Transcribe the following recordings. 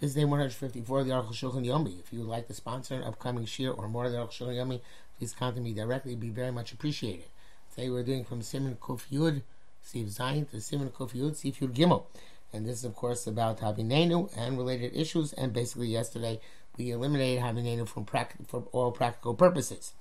This is day 154 of the Aruch Shulchan Yomi. If you would like to sponsor an upcoming shir or more of the Aruch Shulchan Yomi, please contact me directly. It'd be very much appreciated. Today we're doing from Siman Kuf Yud, Steve Zayin, to Siman Kuf Yud, Steve Yud Gimel. And this is, of course, about Havinenu and related issues. And basically, yesterday we eliminated Havinenu from for all practical purposes.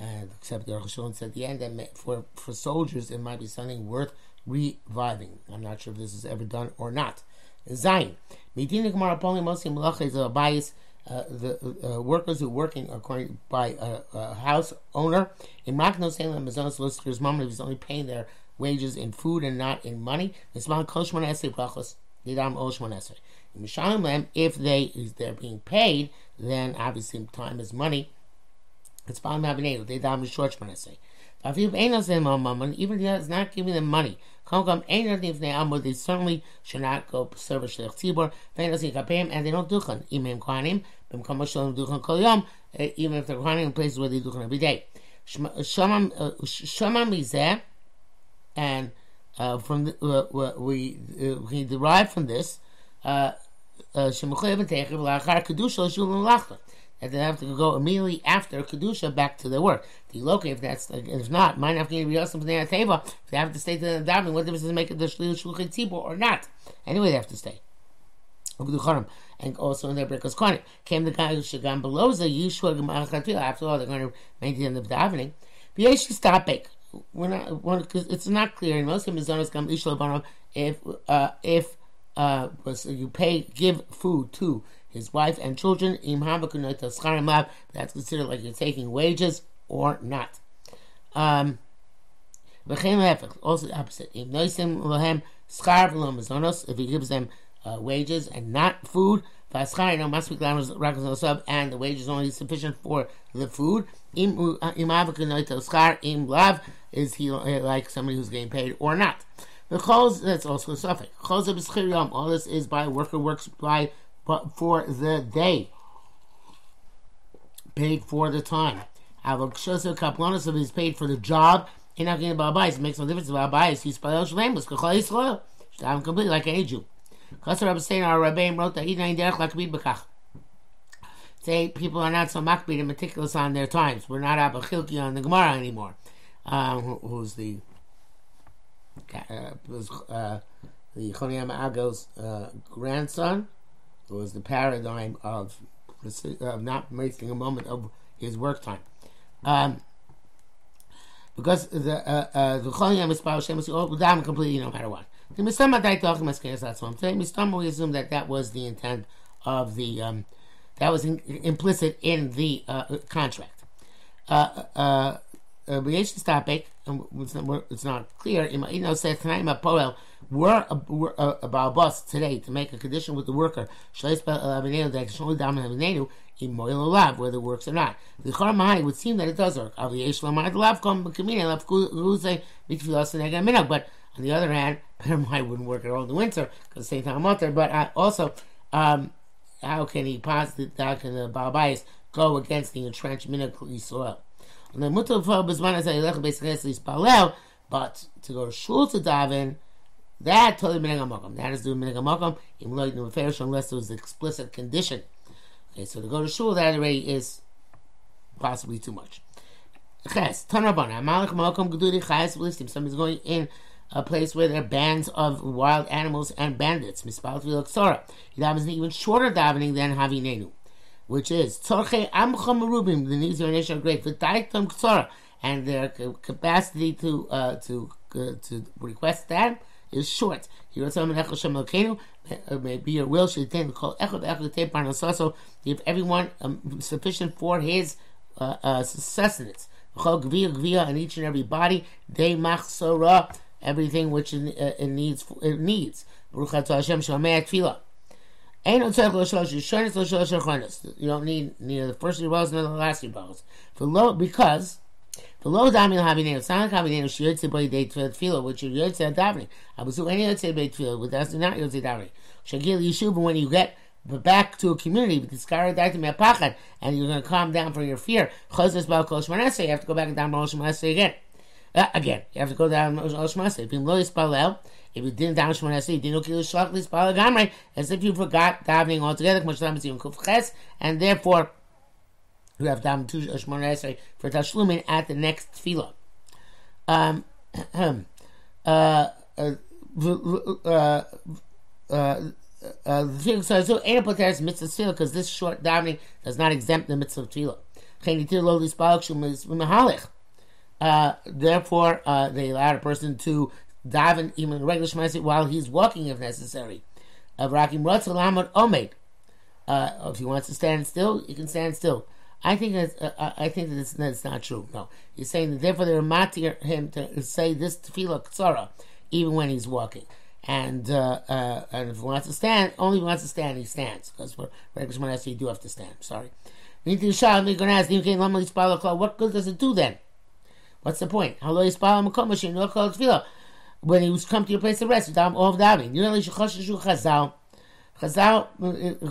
And except the Aruch Shulchan said at the end that for, for soldiers it might be something worth reviving. I'm not sure if this is ever done or not. Zayin. Medina Gemara Poli Mosim Malacha is a bias. Uh, the uh, workers who are working according by a, a house owner in Makno Salem Mazonos Luskers Mom is only paying their wages in food and not in money. If they if they're being paid, then obviously time is money. It's. They short. Even if he's not giving them money, they certainly should not go serve a shlich tzibor. And they don't duchen. Imim yom, even if they're kohanim in places where they duchen every day. Shama mizeh, and uh, from the, uh, we uh, we derive from this. Uh, Shemuchayev and and they have to go immediately after kedusha back to their work. The local, if that's if not, awesome from their table. If they have to stay to the davening, what difference does it make if they're shluchim tzibur or not? Anyway, they have to stay. And also in their breakers corner came the guy who shagam below the Yishua After all, they're going to maintain the davening. V'yesh stopik. We're not. One, cause it's not clear. In most of Mizonos come if uh, if uh, you pay give food to his wife and children, that's considered like you're taking wages or not. Um, also the opposite. If he gives them uh, wages and not food, and the wages only sufficient for the food. Lav is he like somebody who's getting paid or not? The cause that's also a suffix. All this is by worker works by but for the day. Paid for the time. Avokshoso kaplanos of is paid for the job. He's not getting It makes no difference about bias. He's Spalel Shlemus. Kachal Yisrael. I'm completely like any Jew. Kasser Rabbi Stein, our Rabbeim wrote that Idain Derech Lakbid Bekach. Say people are not so makbid and meticulous on their times. We're not Abba Chilki on the Gemara anymore. Um, who, who's the uh, was, uh, the Choni HaMe'agel's uh, grandson? It was the paradigm of, of not wasting a moment of his work time. Um, because the uh, uh, the is Baal Shem all down completely no matter what. The Mistama that's one. Today Mistama we assume that that was the intent of the um, that was in, implicit in the uh, contract. Uh, uh, uh, topic, it's not, it's not clear. You know, says tonight, Poel were were a, a bus today to make a condition with the worker that can only dominate where the works or not. The Charmai would seem that it does work. But on the other hand, Charmai wouldn't work at all in the winter because the same time Mutter. But uh, also, um, how can he possibly, how can the Balbais go against the entrenched Minakli soil? And the Mutter for Bizman is a but to go to shul to daven, that totally minhag makom. That is doing minhag makom. Unless there was an explicit condition. Okay, so to go to shul, that already is possibly too much. Ches tanabana malach makom geduri chayes listim. Somebody's going in a place where there are bands of wild animals and bandits. Mispal tefillah He davens even shorter davening than havinenu, which is tzorche amcha merubim. The needs of our nation are great. V'taitam ktsara, and their capacity to uh, to uh, to request that is short. He wrote something Echel Shem Maybe your will should attain the call Echel Echel Tei Parnasaso. Give everyone um, sufficient for his uh, uh, sustenance. Chol Gvia Gvia on each and every body. De Machsora. Everything which it, uh, it needs. It needs. Baruch Atah Hashem Shamei Tefillah. You don't need neither the first three nor the last three For because Below damin havinenu, san havinenu she yotze boy day tefillah, which you yotze davening. Abusu any yotze boy tefillah, but that's not yotze davening. Shagil yishuv, when you get back to a community, with the skara daitim and you're going to calm down from your fear. Chazes bal kol you have to go back and down bal again. Uh, again, you have to go down Oshmasa. If you lo yispalel, if you didn't down Shmoneh you didn't kill shlach lispalel gamrei, as if you forgot davening altogether, and therefore you have daven to Shmoneh for tashlumin at the next tefillah. Um, uh, uh, uh, uh, uh, the tefillah says so ain't poteres mitzvah tefillah because this short davening does not exempt the mitzvah tefillah. Uh, therefore, uh, they allow a person to daven even regular shemaisit while he's walking if necessary. Avrakim Ratzalamot Omed. Uh, if he wants to stand still, he can stand still. I think that's, uh, uh I think that it's, that's not true. No, he's saying that therefore they're matir him to say this tefillah ktsara even when he's walking. And uh, uh, and if he wants to stand, only he wants to stand, he stands. Because for regular shemaisit, you do have to stand. Sorry. What good does it do then? What's the point? When he was come to your place of rest, not all of davening. Chazal,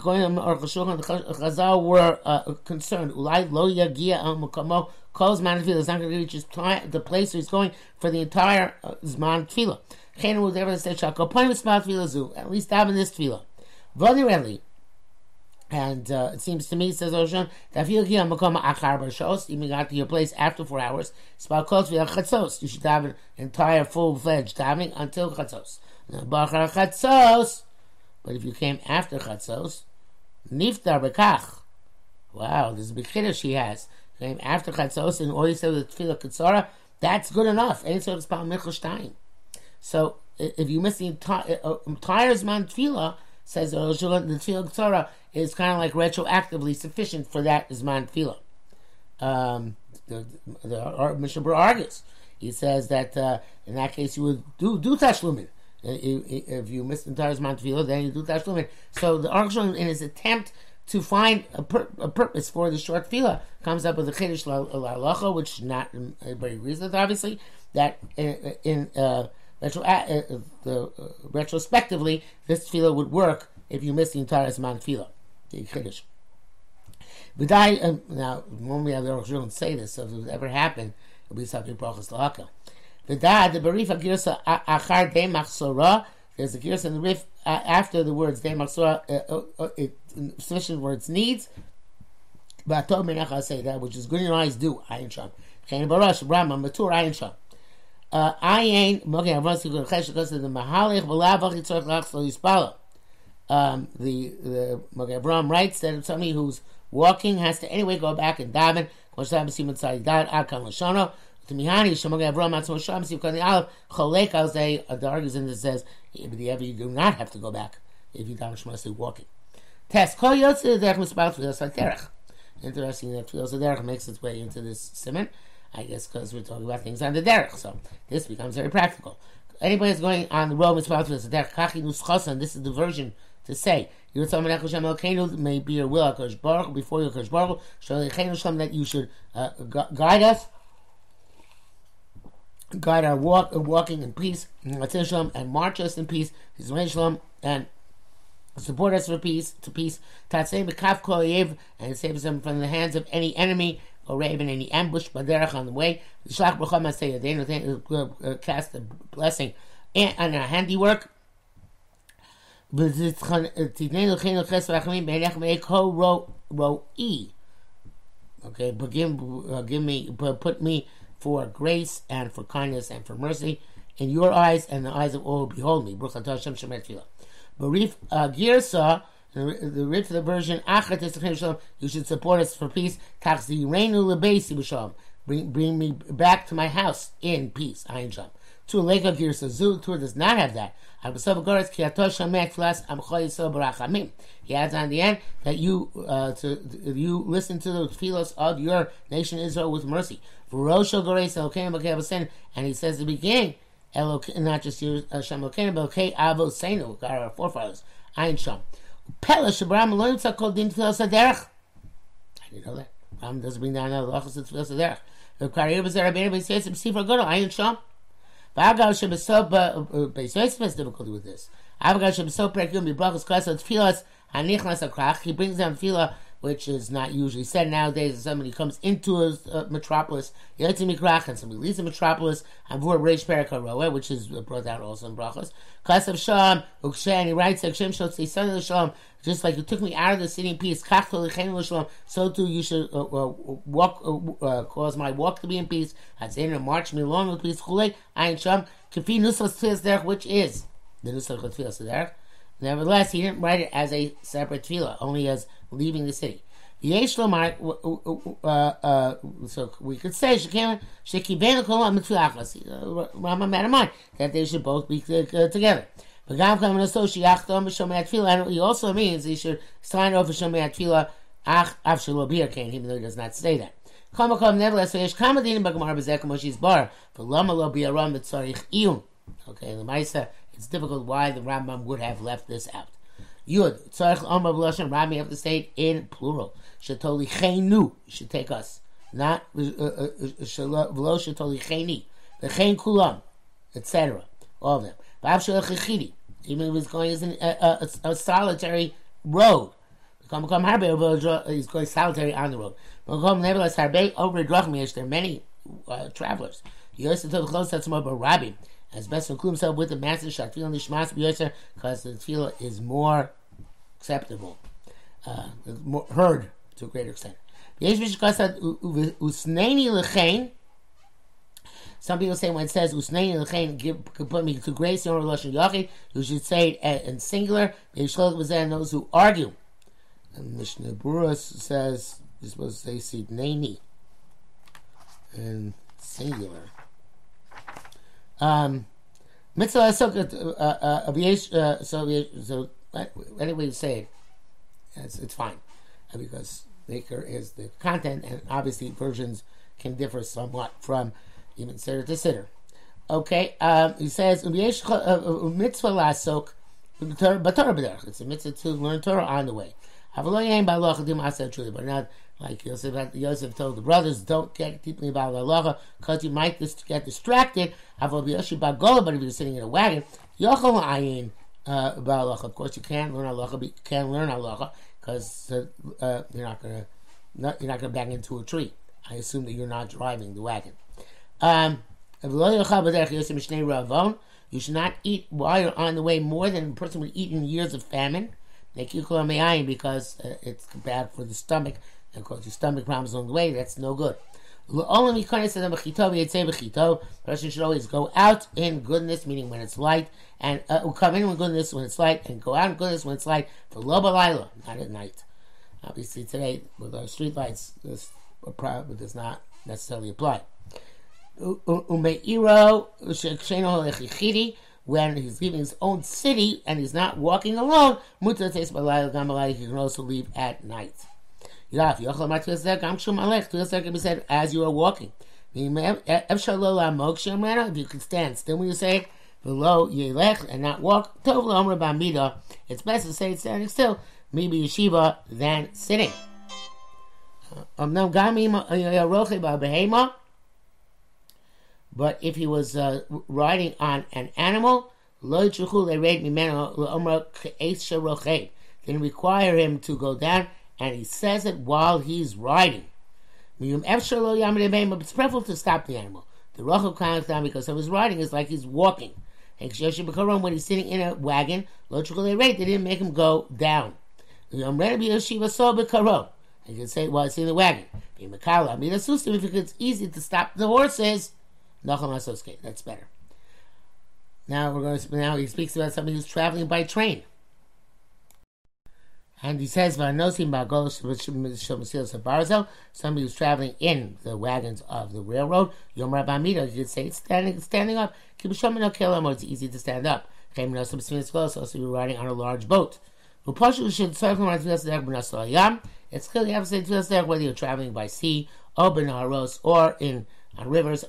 going or Chazal were uh, concerned. Ulai lo yagia al mukamo calls man tefillah. It's not going to reach the place where he's going for the entire uh, zman tefillah. Chen will ever say shakol point with zman tefillah zu. At least daven this tefillah. Vodi and uh, it seems to me, says Oshon, that you got to your place after four hours, you should have an entire full fledged davening until chatzos. But if you came after chatzos, niftar bekach. Wow, this big chiddush she has. Came after chatzos and all you said was tefillah katsara, that's good enough. Any sort of Spal Michelstein. So if you miss the entire, uh, Zman tefillah, says the tefillah Torah is kind of like retroactively sufficient for that Zman tefillah. Um, the the Mishnah argues. He says that uh, in that case you would do do tashlumin. If you miss the entire Zman tefillah, then you do tashlumin. So the Aruch in his attempt to find a, pur- a, purpose for the short tefillah comes up with a chiddush la'alacha, which not everybody agrees with, obviously. That in, in uh, retro, uh, uh, the, uh, retrospectively, this tefillah would work if you miss the entire Zman tefillah, the Kiddush. But I, um, now, normally I don't say this, so if it ever happened, it would be something brachas lahaka. The dad, the barifa girsa achar de machsora, there's a girsa in the rif uh, after the words de machsora, uh, uh, uh sufficient words needs, but I say that, which is good in your eyes, do, ayin sham. Chen barash, brahma, matur, ayin sham. Ayin, mogen avos yikun chesh because the mahalich v'lav achitzorach lach so yispala. Um, the the Mogen Abraham writes that somebody who's walking has to anyway go back and daven. Kosher b'simon tzadidat akam l'shana. To mihani shemogay Abraham atzmo sham siv kani aleph cholek al zay. The argues in this says the you do not have to go back if you daven shemasi walking. Test kol yotze derech mispal tfilas derech. Interesting that tfilas derech makes its way into this simon. I guess because we're talking about things on the derech, so this becomes very practical. Anybody who's going on the road, mitzvah to the derech, kachi nuschasan, this is the version to say, may be your will, Akash Baruch, before you, Akash Baruch, that you should uh, guide us, guide our walk, uh, walking in peace, and march us in peace, and support us for peace, to peace, and save us from the hands of any enemy, or even any ambush, baderach on the way. Uh, uh, cast a blessing and our handiwork. Okay, begin, uh, give me, put me for grace and for kindness and for mercy in your eyes and the eyes of all behold me. Baruch Hashem Shemet Filah. Barif uh, Girsa the, rich the version you should support us for peace bring bring me back to my house in peace Ayin Sham to Lega Girsa Zu Tur does not have that he adds on the end that you uh, to you listen to the feelings of your nation Israel with mercy. And he says the beginning, not just Hashem Elokeinu, but okay, Avo our forefathers, Ayin Sham. Pella Shabram lo yitza kol din tefillas haderech. I didn't know that. Ram doesn't bring down the lachas of tefillas haderech. The Kariyah there, Rabbeinu Beis Yosef, Sifra Godel, Ayin Sham. V'agav uh, uh, Beis Yosef has difficulty with this. Avagal shebeso perek yom, Yibrachas Klas, Tefillas, Hanichnas Akrach, he brings down tefillah which is not usually said nowadays. If somebody comes into a, a metropolis, Yetzi Mikrach, and somebody leaves the metropolis, Havur Reish Perikaroa, which is brought out also in Brachos. Kasav Sham, Ukshan, he writes, Hashem Shotzi Son Shalom, just like you took me out of the city in peace, so too you should uh, uh, walk, uh, uh, cause my walk to be in peace. Hazayin march me along with peace. Chulei, Ayin Sham, Kafi Nusas Tfilas which is the Nusas Tfilas Derech. Nevertheless, he didn't write it as a separate tefillah, only as leaving the city. Yesh Lomar, uh, uh, so we could say Shekiven Kolam Mitfilachas. Rambam had in mind that they should both be together. But Gam Kam Naso on B'Shomei Tefillah, and he also means he should sign off B'Shomei Tefillah Ach Av Shelo Birkain, even though he does not say that. Kamakom nevertheless, Yesh Kamadin B'Gamar B'Zek Moshi's Bar, for Lama Lo Bi'aram B'Tzarich Iyun. Okay, the Maisa it's difficult why the Rambam would have left this out. Yud, Tzarech Omar B'Lashon, Rami have to say it in plural. Shetoli Chenu, should take us. Not uh, uh, uh, V'lo Shetoli Cheni. The Chen Kulam, etc. All of them. Bab Shalach even if he's going as an, a, a, a, solitary road. He's going solitary on the road. Nevertheless, over there are many uh, travelers. Yosef told the close that's more about Rabbi as best to include himself with the master shatfil nishmas b'yoser because the tefillah is more acceptable, uh, more heard to a greater extent. Some people say when it says usneini lechein, put me to grace or lashon yachid. You should say it in singular. There those who argue. And Mishnah Berurah says you're supposed to say in singular. Um, mitzvah uh, uh, uh, so so anyway you say it, it's, it's fine because maker is the content, and obviously versions can differ somewhat from even sitter to sitter. Okay, um, he says mitzvah lasok It's a mitzvah to learn Torah on the way. But not like Yosef, Yosef told the brothers, don't get deeply about halacha because you might just get distracted. But if you're sitting in a wagon, yochel uh. Of course, you can't learn halacha, but you can learn halacha because uh, uh, you're not gonna you're not gonna bang into a tree. I assume that you're not driving the wagon. Um, you should not eat while you're on the way more than a person would eat in years of famine. Because uh, it's bad for the stomach and cause your stomach problems along the way, that's no good. Person should always go out in goodness, meaning when it's light, and uh, come in with goodness when it's light, and go out in goodness when it's light for loba laila, not at night. Obviously, today with our street lights, this does not necessarily apply. When he's leaving his own city and he's not walking alone, he can also leave at night. Yaf, Yochel Mat Tfilas Gam Shum Alech. Tfilas can be said as you are walking. If you can stand still when you say below Yelech and not walk, Tov Lomer Bamida. It's best to say standing still, maybe yeshiva, than sitting. Uh, um, uh, but if he was uh, riding on an animal, then require him to go down and he says it while he's riding. It's preferable to stop the animal. The Rachel comes down because of his riding is like he's walking. And when he's sitting in a wagon, they didn't make him go down. I'm ready to be a Shiva so Bekaron. You can say, well, it's in the wagon. If it's easy to stop the horses, that's better. Now we're going to, now he speaks about somebody who's traveling by train. And he says, Somebody who's traveling in the wagons of the railroad, Yom Rabamida, you could say it's standing, standing up. Or it's easy to stand up. Also, you're riding on a large boat. It's clearly have to whether you're traveling by sea, or Benaros, or in on rivers,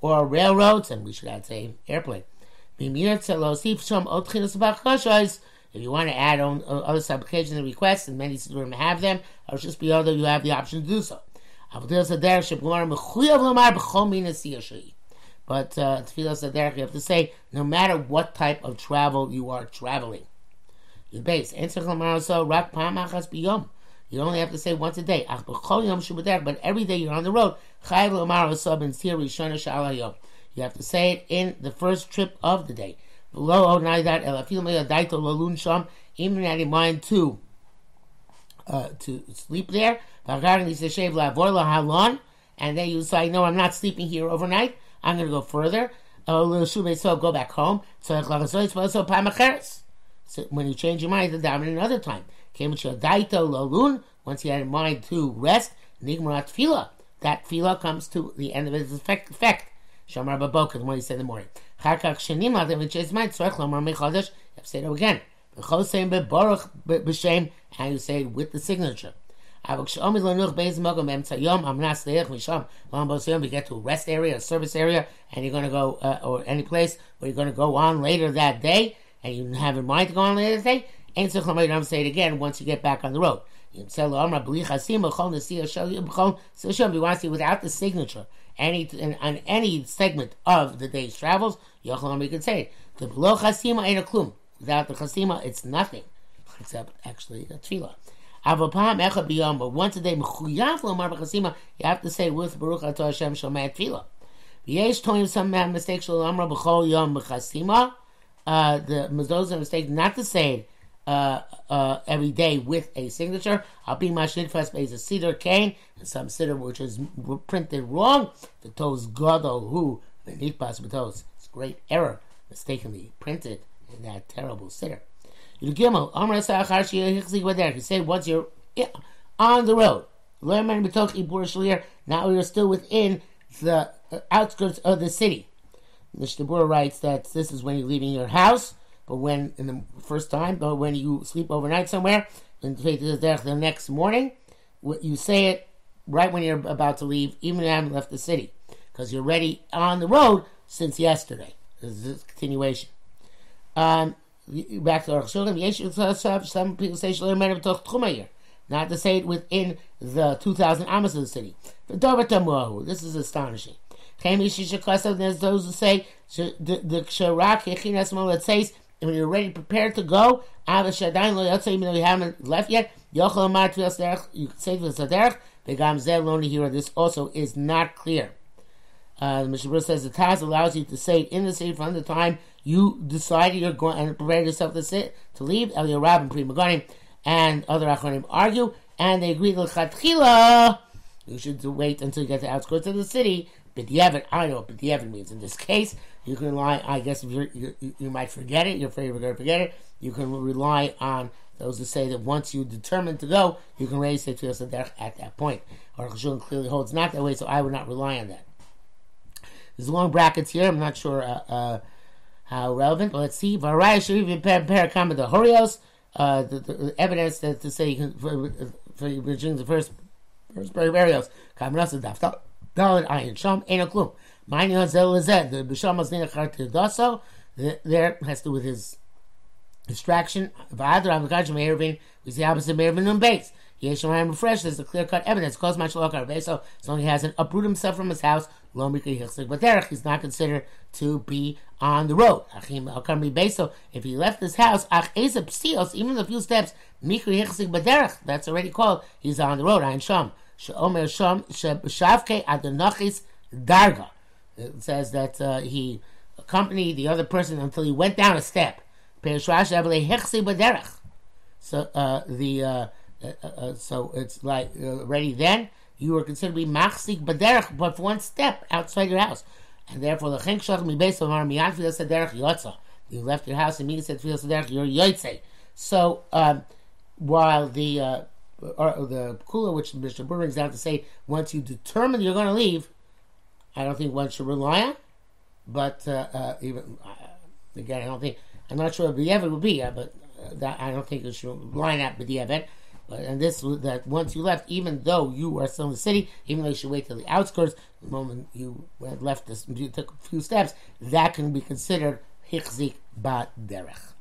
or railroads, and we should add say airplane. If you want to add on uh, other supplications and requests, and many Siddurim have them, or just be other, you have the option to do so. But uh, tefillah you have to say, no matter what type of travel you are traveling. Base. You only have to say once a day. But every day you're on the road. You have to say it in the first trip of the day. Even had in mind to uh, to sleep there. And then you say, no, I'm not sleeping here overnight. I'm going to go further. So go back home. So when you change your mind, the daven another time. Once you had in mind to rest, nigmarat tefillah. That fila comes to the end of its effect. Shamar babokah, what he said in the morning. Chakak shenim latem which is mind tzorech lomar mechadesh. You have to say it again. B'chol seim bebaruch b'shem, and you say it with the signature. אבל כשעומד לנוח באיזה מקום באמצע יום, אמנס דרך משם, באמצע יום, you get to a rest area, a service area, and you're going to go, uh, or any place where you're going to go on later that day, and you have in mind to go on later that day, ain't so I'm say it again once you get back on the road. You want to see without the signature any on any segment of the day's travels, you can say it. The below chasima ain't a klum. Without the chasima, it's nothing except actually a tefillah. Avapam echad biyom, but once a day, mechuyav lomar b'chasima, you have to say with Baruch Ato Hashem Shomei Tefillah. V'yesh toim some mistakes shalomra b'chol yom b'chasima. Uh, the those are mistakes not to say it uh, uh, every day with a signature. I'll be mashid first base a cedar cane and some cedar which is printed wrong. The toes gadol who the nitpas toes. It's great error, mistakenly printed in that terrible cedar. You amar sachar once you're on the road. Now we are still within the outskirts of the city. Mishnah writes that this is when you're leaving your house but when in the first time, but when you sleep overnight somewhere, and the next morning, you say it right when you're about to leave, even if you haven't left the city, because you're ready on the road since yesterday. This is a continuation. Um, back to Aruch some people say shalom. not to say it within the 2,000 amas of the city. This is astonishing. There's those who say the and when you're ready, prepared to go, even though you haven't left yet, you can say to the here. This also is not clear. Uh, the Mishnah says the Taz allows you to say in the city from the time you decided you're going and prepare yourself to sit to leave. El Rab and Pri Megadim and other Achronim argue, and they agree that you should wait until you get to the outskirts of the city. B'diavad, I know what B'diavad means in this case. You can rely, I guess, if you, you might forget it, you're afraid you're going to forget it, you can rely on those who say that once you determine to go, you can raise it to Derech at that point. Or Chashun clearly holds not that way, so I would not rely on that. There's long brackets here, I'm not sure uh, uh, how relevant, let's see. Varaya Sharif Parakama the Horios, uh, the, the, evidence that to say you can, for, for the first first burials, Kamarasa Daftal, Dalit Ayin Sham, Ain't a Klum. Mine is that the Bishamas Daso, there has to do with his distraction. V'adar Avakaj Meirvin, we see opposite Meirvin and base. Yeshua fresh, there's a clear cut evidence. Cause Machalok Arbeso, as long as he hasn't uprooted himself from his house, but Derek, he's not considered to be on the road. If he left his house, even a few steps, that's already called, he's on the road. Ayin Sham. Sheomer Sham, Shavke Adonachis Darga. It says that uh, he accompanied the other person until he went down a step. So uh, the uh, uh, uh, so it's like already then you were considered to be machzik baderech, but for one step outside your house, and therefore the chen shach mi beis omar miyad filas derech yotza. You left your house and immediately said filas derech you're yotze. So um, while the uh, or the kula which Mr. Burr brings out to say once you determine you're going to leave, I don't think one should rely on. But uh, uh, even uh, again, I don't think I'm not sure the ever will be, uh, but uh, that I don't think it should line up with the event. But and this that once you left, even though you are still in the city, even though you should wait till the outskirts, the moment you left, this, you took a few steps, that can be considered hichzik bat derech.